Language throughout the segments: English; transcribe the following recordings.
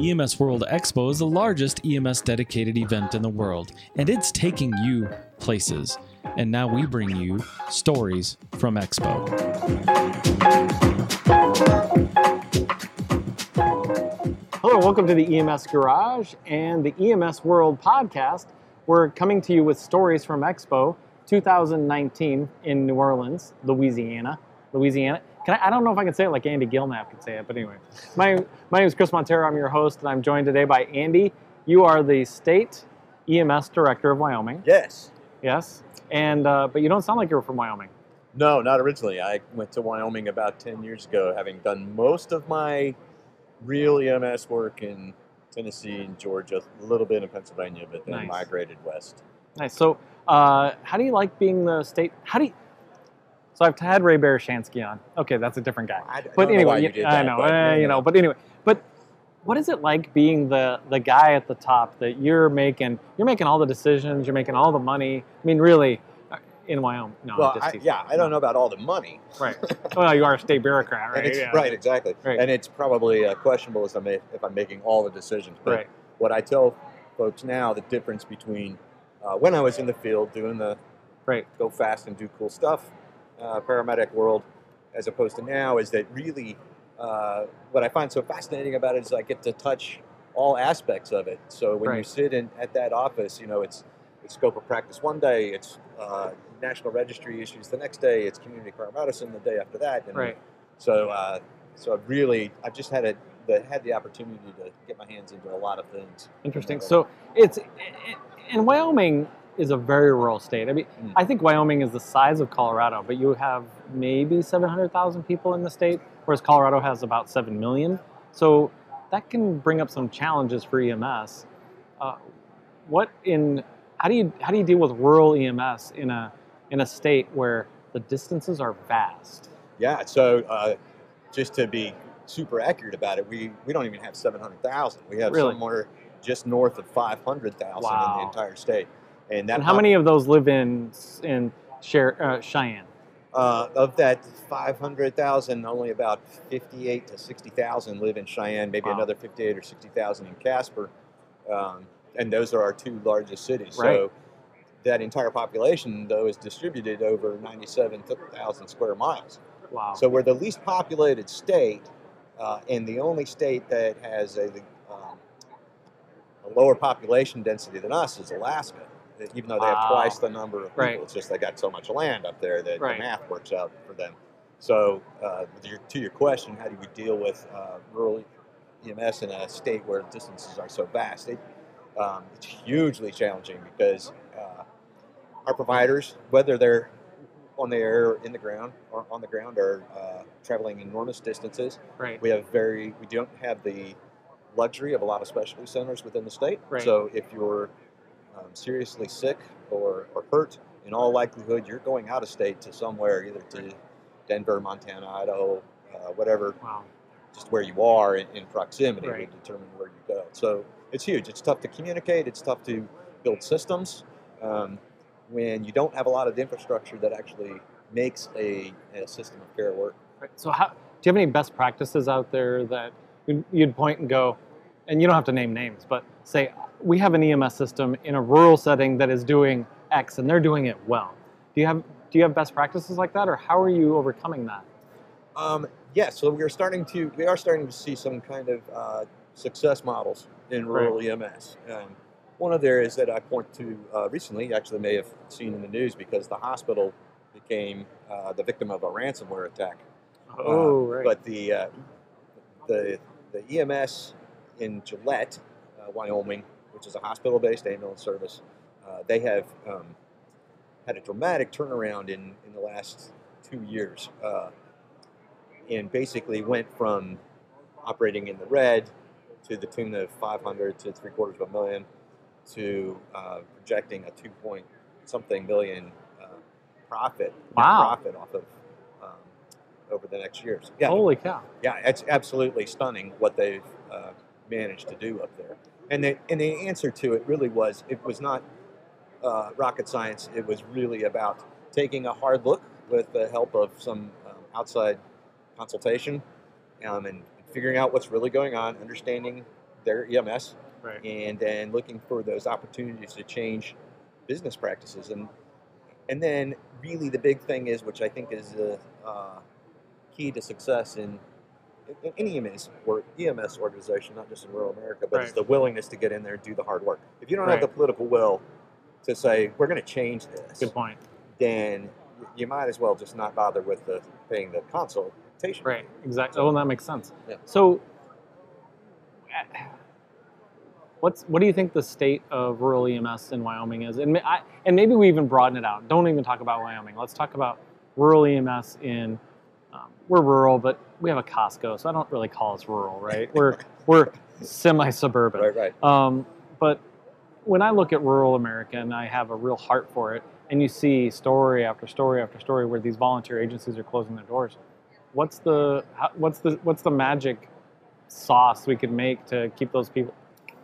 EMS World Expo is the largest EMS dedicated event in the world, and it's taking you places. And now we bring you stories from Expo. Hello, welcome to the EMS Garage and the EMS World podcast. We're coming to you with stories from Expo 2019 in New Orleans, Louisiana. Louisiana. Can I, I don't know if I can say it like Andy Gienapp could say it, but anyway. My, my name is Chris Montera. I'm your host, and I'm joined today by Andy. You are the state EMS director of Wyoming. Yes. Yes. And uh, but you don't sound like you're from Wyoming. No, not originally. I went to Wyoming about 10 years ago, having done most of my real EMS work in Tennessee and Georgia, a little bit in Pennsylvania, but then Nice. migrated west. Nice. So, uh, how do you like being the state? How do you? So I've had Ray Barishansky on. Okay, that's a different guy. I, I But know anyway, why you- I that, know, but, eh, you know. But anyway, but what is it like being the the guy at the top that you're making? You're making all the decisions. You're making all the money. I mean, really, uh, in Wyoming. No, well, just I, yeah, I don't know about all the money. Right. Well, you are a state bureaucrat, right? It's, Yeah. Right, exactly. Right. And it's probably uh, questionable as I may, if I'm making all the decisions. But Right. what I tell folks now, the difference between uh, when I was in the field doing the Right. go fast and do cool stuff, uh, paramedic world, as opposed to now, is that really uh, what I find so fascinating about it is I get to touch all aspects of it. So when you Right. sit in at that office, you know, it's it's scope of practice one day, it's uh, national registry issues the next day, it's community paramedicine the day after that, and Right. so uh, so I've really I've just had a the, had the opportunity to get my hands into a lot of things. Interesting. So it's in Wyoming is a very rural state. I mean, Mm. I think Wyoming is the size of Colorado, but you have maybe 700,000 people in the state, whereas Colorado has about 7 million. So that can bring up some challenges for EMS. Uh, what in how do you how do you deal with rural EMS in a in a state where the distances are vast? Yeah. So uh, just to be super accurate about it, we we don't even have seven hundred thousand. We have Really? somewhere just north of five hundred thousand in the entire state. And that And how many of those live in in uh, Cheyenne? Uh, of that 500,000, only about 58 to 60,000 live in Cheyenne, maybe Wow. another 58 or 60,000 in Casper. Um, and those are our two largest cities. Right. So that entire population, though, is distributed over 97,000 square miles. Wow. So we're the least populated state uh, and the only state that has a, um, a lower population density than us is Alaska. Even though they have Wow. twice the number of people, Right. it's just they got so much land up there that Right. the math works out for them. So, uh, your, to your question, how do we deal with uh, rural EMS in a state where distances are so vast? It, um, it's hugely challenging because uh, our providers, whether they're on the air, in the ground, or on the ground, are uh, traveling enormous distances. right. We have very, we don't have the luxury of a lot of specialty centers within the state. Right. So if you're um, seriously sick or, or hurt, in all likelihood, you're going out of state to somewhere, either to Denver, Montana, Idaho, uh, whatever, Wow. just where you are in, in proximity Right. will determine where you go. So it's huge. It's tough to communicate. It's tough to build systems um, when you don't have a lot of the infrastructure that actually makes a, a system of care work. Right. So, how, do you have any best practices out there that you'd, you'd point and go, and you don't have to name names, but say we have an EMS system in a rural setting that is doing X, and they're doing it well. Do you have do you have best practices like that, or how are you overcoming that? Um, yeah, so we're starting to we are starting to see some kind of uh, success models in rural EMS. Um, one of there is that I point to uh, recently. You actually may have seen in the news because the hospital became uh, the victim of a ransomware attack. Oh, Uh, right. But the uh, the the EMS in Gillette, uh, Wyoming, which is a hospital-based ambulance service, uh, they have um, had a dramatic turnaround in in the last two years, uh, and basically went from operating in the red to the tune of 500 to three quarters of a million to uh, projecting a two point something million uh, profit Wow. profit off of um, over the next years. Yeah, Holy cow! yeah, it's absolutely stunning what they've uh, managed to do up there. And the, and the answer to it really was it was not uh, rocket science. It was really about taking a hard look with the help of some um, outside consultation um, and figuring out what's really going on, understanding their EMS Right. and then looking for those opportunities to change business practices and and then really the big thing is which i think is the uh, key to success in in any EMS or EMS organization, not just in rural America, but it's the willingness to get in there and do the hard work. If you don't have the political will to say we're going to change this, Good point. then you might as well just not bother with the paying the consultation. Right. Exactly. Well, oh, that makes sense. Yeah. So, what's what do you think the state of rural EMS in Wyoming is? And I, and maybe we even broaden it out. Don't even talk about Wyoming. Let's talk about rural EMS in. Um, we're rural, but we have a Costco, so I don't really call us rural, right? We're we're semi-suburban. Right, right. Um, but when I look at rural America, and I have a real heart for it, and you see story after story after story where these volunteer agencies are closing their doors, what's the how, what's the what's the magic sauce we could make to keep those people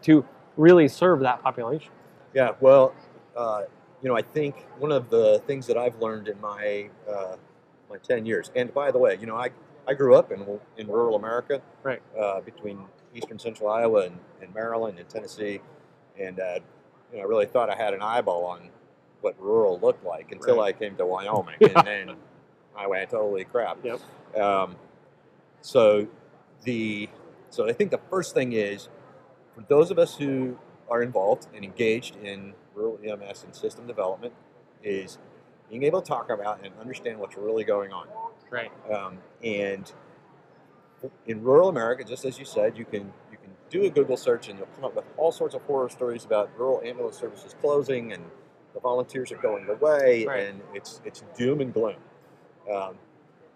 to really serve that population? Yeah, well, uh, you know, I think one of the things that I've learned in my uh, my ten years, and by the way, you know, I, I grew up in in rural America, Right. uh, between eastern central Iowa and, and Maryland and Tennessee, and uh, you know, I really thought I had an eyeball on what rural looked like until Right. I came to Wyoming, Yeah. and then I went, holy crap. Yep. Um, so the so I think the first thing is for those of us who are involved and engaged in rural EMS and system development is being able to talk about and understand what's really going on. Right. Um, and in rural America, just as you said, you can you can do a Google search and you'll come up with all sorts of horror stories about rural ambulance services closing and the volunteers are going away, Right. and it's it's doom and gloom. Um,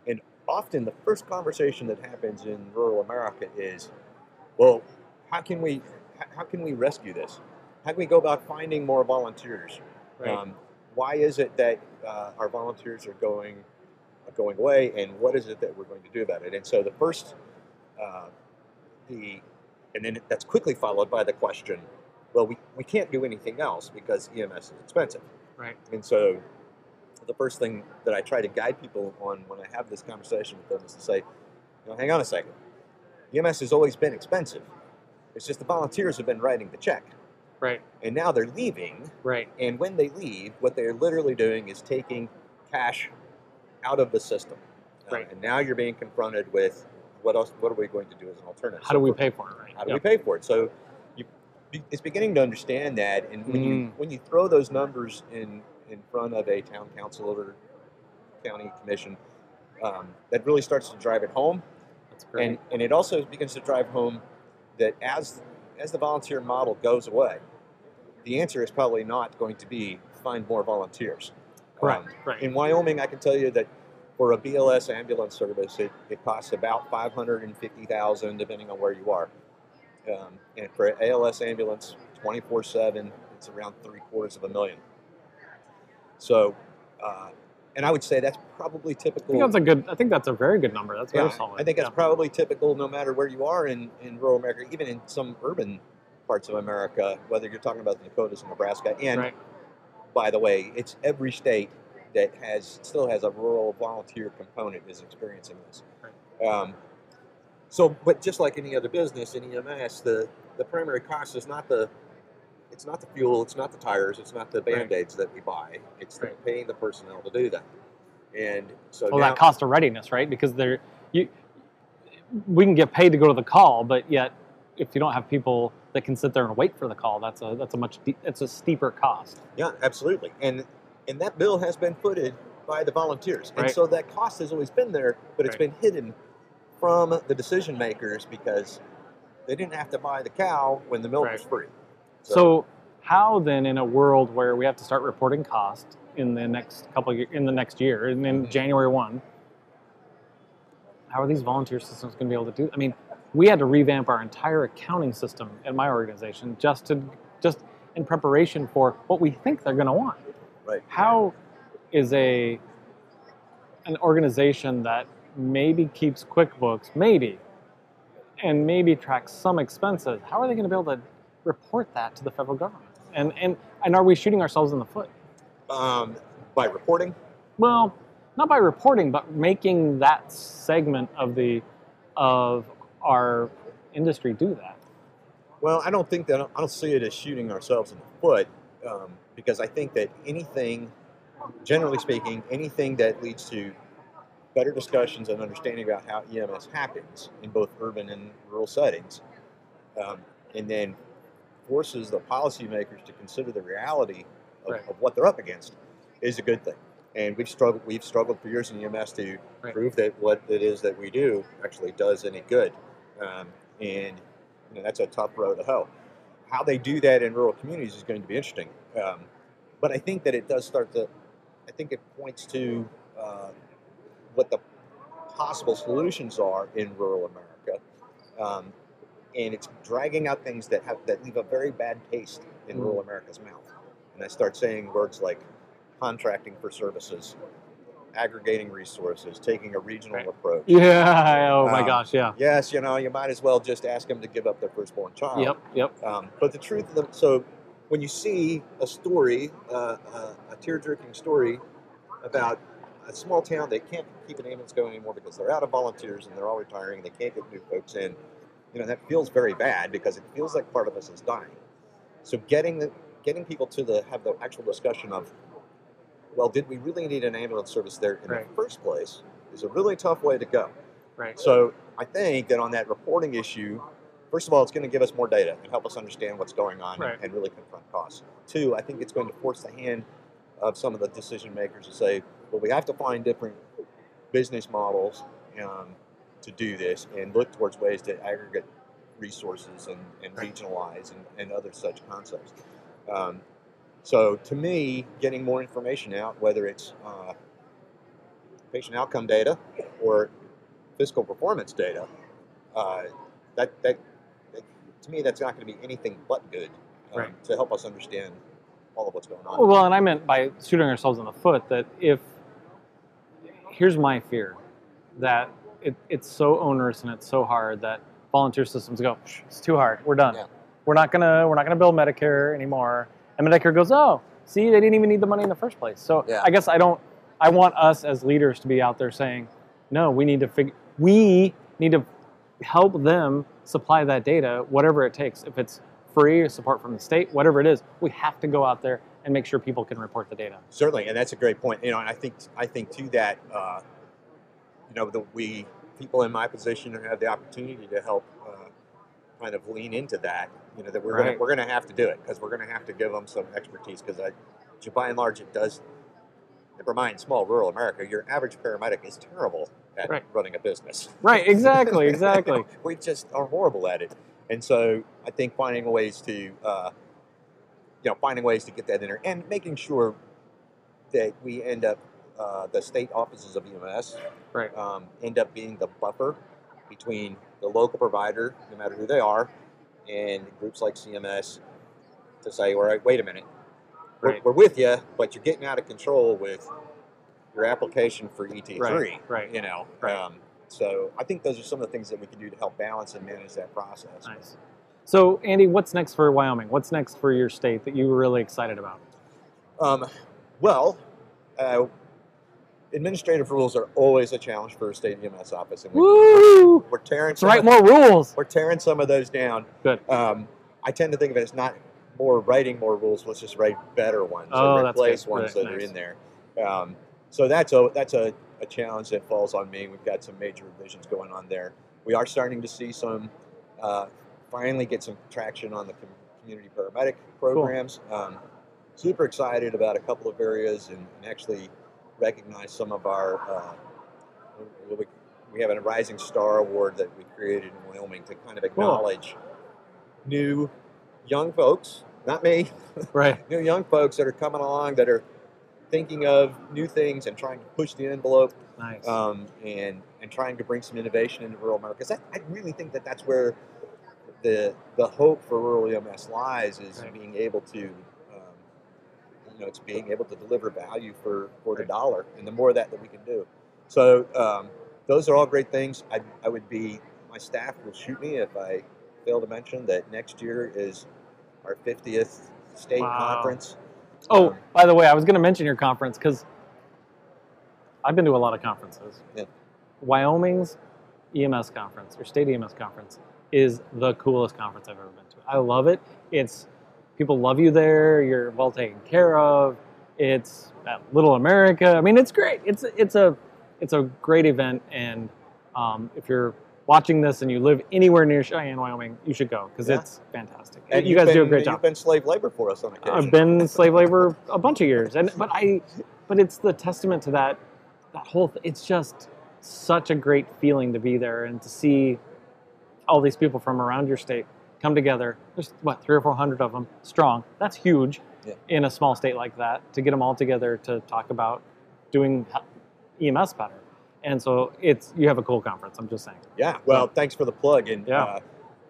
and often the first conversation that happens in rural America is, well, how can we how- can we rescue this? How can we go about finding more volunteers? Right. Um, why is it that uh, our volunteers are going are going away, and what is it that we're going to do about it? And so the first, uh, the, and then that's quickly followed by the question, well, we, we can't do anything else because EMS is expensive. Right. And so the first thing that I try to guide people on when I have this conversation with them is to say, you know, hang on a second. EMS has always been expensive. It's just the volunteers have been writing the check. Right. And now they're leaving Right. and when they leave, what they're literally doing is taking cash out of the system. Uh, Right. and now you're being confronted with what else? What are we going to do as an alternative? How do we pay for it? Right. How do Yep. we pay for it? So you, it's beginning to understand that, and when you Mm. when you throw those numbers in in front of a town council or county commission, um, that really starts to drive it home. That's great. And, and it also begins to drive home that as as the volunteer model goes away, the answer is probably not going to be find more volunteers. Correct. Um, right. in Wyoming, I can tell you that for a BLS ambulance service, it, it costs about five hundred and fifty thousand, depending on where you are. Um, and for an ALS ambulance, twenty four seven, it's around three quarters of a million. So, uh, and I would say that's probably I typical. think that's a good. I think that's a very good number. That's very Yeah, solid. I think that's Yeah. probably typical no matter where you are in, in rural America, even in some urban parts of America, whether you're talking about the Dakotas and Nebraska. And Right. by the way, it's every state that has still has a rural volunteer component is experiencing this. Um, so, but just like any other business in EMS, the, the primary cost is not the it's not the fuel, it's not the tires, it's not the band-aids that we buy. It's the Right. paying the personnel to do that. And so Well, now, that cost of readiness, right? Because they're you, we can get paid to go to the call, but yet if you don't have people that can sit there and wait for the call, that's a that's a much de- it's a steeper cost. Yeah, absolutely. And and that bill has been footed by the volunteers. And Right. so that cost has always been there, but it's Right. been hidden from the decision makers because they didn't have to buy the cow when the milk was Right. Free. So, how then, in a world where we have to start reporting cost in the next couple of in the next year, and in Mhm. January one, how are these volunteer systems going to be able to do? I mean, we had to revamp our entire accounting system at my organization just to just in preparation for what we think they're going to want. Right. How is a an organization that maybe keeps QuickBooks, maybe, and maybe tracks some expenses? How are they going to be able to report that to the federal government? And and and are we shooting ourselves in the foot? Um, by reporting, Well, not by reporting, but making that segment of the of our industry do that. Well, I don't think that I don't see it as shooting ourselves in the foot um, because I think that anything, generally speaking, anything that leads to better discussions and understanding about how EMS happens in both urban and rural settings, um, and then forces the policymakers to consider the reality of, Right. of what they're up against, is a good thing. And we've struggled. We've struggled for years in EMS to Right. prove that what it is that we do actually does any good, um, and you know, that's a tough road to hoe. How they do that in rural communities is going to be interesting. Um, but I think that it does start to, I think it points to uh, what the possible solutions are in rural America. Um, and it's dragging out things that have that leave a very bad taste in Mm. rural America's mouth. And I start saying words like contracting for services, aggregating resources, taking a regional Right. approach. Yeah. Oh my Um, gosh. Yeah. Yes, you know, you might as well just ask them to give up their firstborn child. Yep. Yep. Um, but the truth of the so when you see a story, uh, uh, a tear-jerking story about a small town that can't keep an ambulance going anymore because they're out of volunteers and they're all retiring, And they can't get new folks in. You know that feels very bad because it feels like part of us is dying. So getting the getting people to the have the actual discussion of, well, did we really need an ambulance service there in Right. the first place? Is a really tough way to go. Right. So I think that on that reporting issue, first of all, it's going to give us more data and help us understand what's going on Right. and really confront costs. Two, I think it's going to force the hand of some of the decision makers to say, well, we have to find different business models um, to do this and look towards ways to aggregate resources and, and regionalize and, and other such concepts. Um, so to me, getting more information out, whether it's uh, patient outcome data or fiscal performance data, uh, that, that, that to me that's not going to be anything but good um, Right. to help us understand all of what's going on. Well, and I meant by shooting ourselves in the foot that if here's my fear that it, it's so onerous and it's so hard that volunteer systems go, "Psh, it's too hard. We're done. Yeah. We're not gonna we're not gonna bill Medicare anymore. And Medicare goes, oh, see, they didn't even need the money in the first place. So Yeah. I guess I don't. I want us as leaders to be out there saying, no, we need to figure. We need to help them supply that data, whatever it takes. If it's free, support from the state, whatever it is, we have to go out there and make sure people can report the data. Certainly, and that's a great point. You know, and I think I think to that, uh, you know, that we people in my position have the opportunity to help uh, kind of lean into that. You know, that we're gonna, we're going to have to do it because we're going to have to give them some expertise because I, by and large, it does. Never mind small rural America, your average paramedic is terrible at Right. running a business. Right, exactly, exactly. we just are horrible at it. And so I think finding ways to, uh, you know, finding ways to get that in there and making sure that we end up, uh, the state offices of EMS Right. um, end up being the buffer between the local provider, no matter who they are, and groups like CMS to say, all right, wait a minute, we're, we're with you, but you're getting out of control with your application for ET3 Right, right. you know. Right. Um, so I think those are some of the things that we can do to help balance and manage that process. Nice. So, Andy, what's next for Wyoming? What's next for your state that you were really excited about? Um, well, uh, administrative rules are always a challenge for a state EMS office, and we, Woo! we're tearing Let's some write of, more rules. we're tearing some of those down. Good. Um, I tend to think of it as not more writing more rules. Let's just write better ones Oh, and replace ones Right, that are in there. Um, so that's a that's a, a challenge that falls on me. We've got some major revisions going on there. We are starting to see some uh, finally get some traction on the com- community paramedic programs. Um, super excited about a couple of areas and, and actually recognize some of our. Uh, we, we have a Rising Star Award that we created in Wyoming to kind of acknowledge new young folks, not me, Right. new young folks that are coming along that are thinking of new things and trying to push the envelope Nice. um, and and trying to bring some innovation into rural America. 'Cause that, I really think that that's where the the hope for rural EMS lies is Right. being able to, you know, it's being able to deliver value for for the dollar, and the more of that that we can do. So um, those are all great things. I I would be my staff will shoot me if I fail to mention that next year is our 50th state Wow. conference. oh, um, by the way, I was going to mention your conference because I've been to a lot of conferences. Yeah. Wyoming's EMS conference or state EMS conference is the coolest conference I've ever been to. I love it. It's people love you there. You're well taken care of. It's at Little America. I mean, it's great. It's it's a it's a great event, and um, if you're watching this and you live anywhere near Cheyenne, Wyoming, you should go because Yeah. it's fantastic. And you you've guys do a been- great You've job. been slave labor for us on occasion. I've been slave labor a bunch of years, and but I, but it's the testament to that that whole. Th- it's just such a great feeling to be there and to see all these people from around your state come together. There's what three or four hundred of them strong. That's huge Yeah. in a small state like that. To get them all together to talk about doing EMS better, and so it's you have a cool conference. I'm just saying. Yeah. Well, thanks for the plug. And Yeah. uh,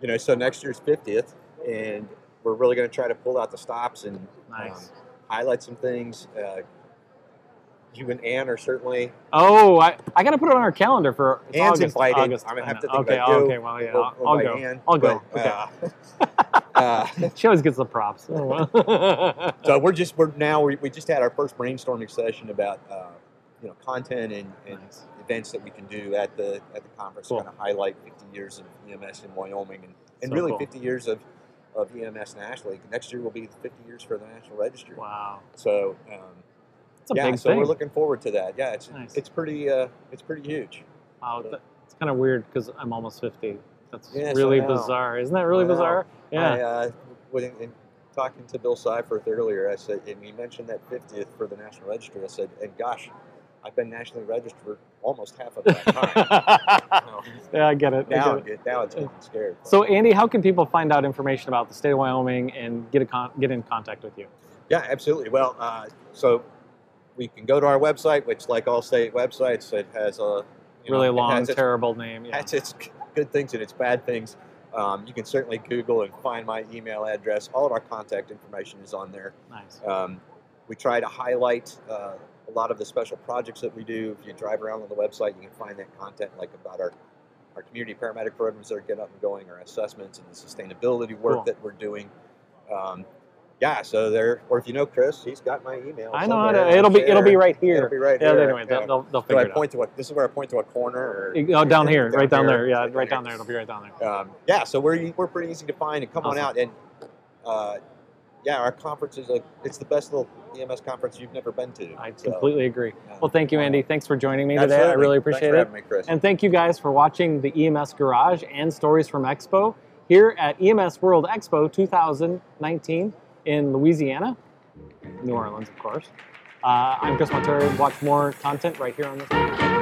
you know, so next year's 50th, and we're really going to try to pull out the stops and Nice. um, highlight some things. Uh, you and Ann are certainly Oh, I, I got to put it on our calendar for it's Ann's August. invited. August. I'm gonna have to think okay, about you. okay, well, yeah, I'll, we'll I'll go. Ann, I'll go. but, okay. uh, uh, she always gets the props. Oh, so we're just we're now we, we just had our first brainstorming session about uh, you know content and, and Nice. events that we can do at the at the conference Cool. to kind of highlight 50 years of EMS in Wyoming and, and So really cool. 50 years of, of EMS nationally. Next year will be 50 years for the National Registry. wow, So um, a yeah, big so thing. we're looking forward to that. Yeah, it's Nice. it's pretty uh, it's pretty huge. wow, th- it's kind of weird because I'm almost 50. That's Yes, really bizarre, isn't that really bizarre? Yeah. I, uh, when, in talking to Bill Seifarth earlier, I said, and he mentioned that 50th for the National Registry. I said, and gosh, I've been nationally registered for almost half of that time. So yeah, I get it. Now, get I'm it. now it's getting scared. So, Andy, how can people find out information about the state of Wyoming and get a con- get in contact with you? yeah, absolutely. Well, uh, so we can go to our website, which, like all state websites, it has a you know, really long, its terrible name. Yeah. That's its good things and its bad things. Um, you can certainly Google and find my email address. All of our contact information is on there. Nice. Um, we try to highlight uh, a lot of the special projects that we do. If you drive around on the website, you can find that content, like about our our community paramedic programs that are getting up and going, our assessments and the sustainability work Cool. that we're doing. Um, yeah, so there. Or if you know Chris, he's got my email. I know how to. It'll be it'll be right here. It'll be right yeah. here. Anyway, Yeah. they'll, they'll, figure I point to a? This is where I point to a corner. Or Oh, down here, right down here? there. Yeah, right down there. It'll be right down there. Um, yeah, so we're we're pretty easy to find and come on out and uh, yeah, our conference is a it's the best little EMS conference you've never been to. I So, completely agree. yeah. Well, thank you, Andy. Thanks for joining me today. I Absolutely. really Thanks for appreciate it. having me, Chris. And thank you guys for watching the EMS Garage and Stories from Expo here at EMS World Expo 2019 in Louisiana, New Orleans, of course. Uh, I'm Chris Montera. Watch more content right here on this.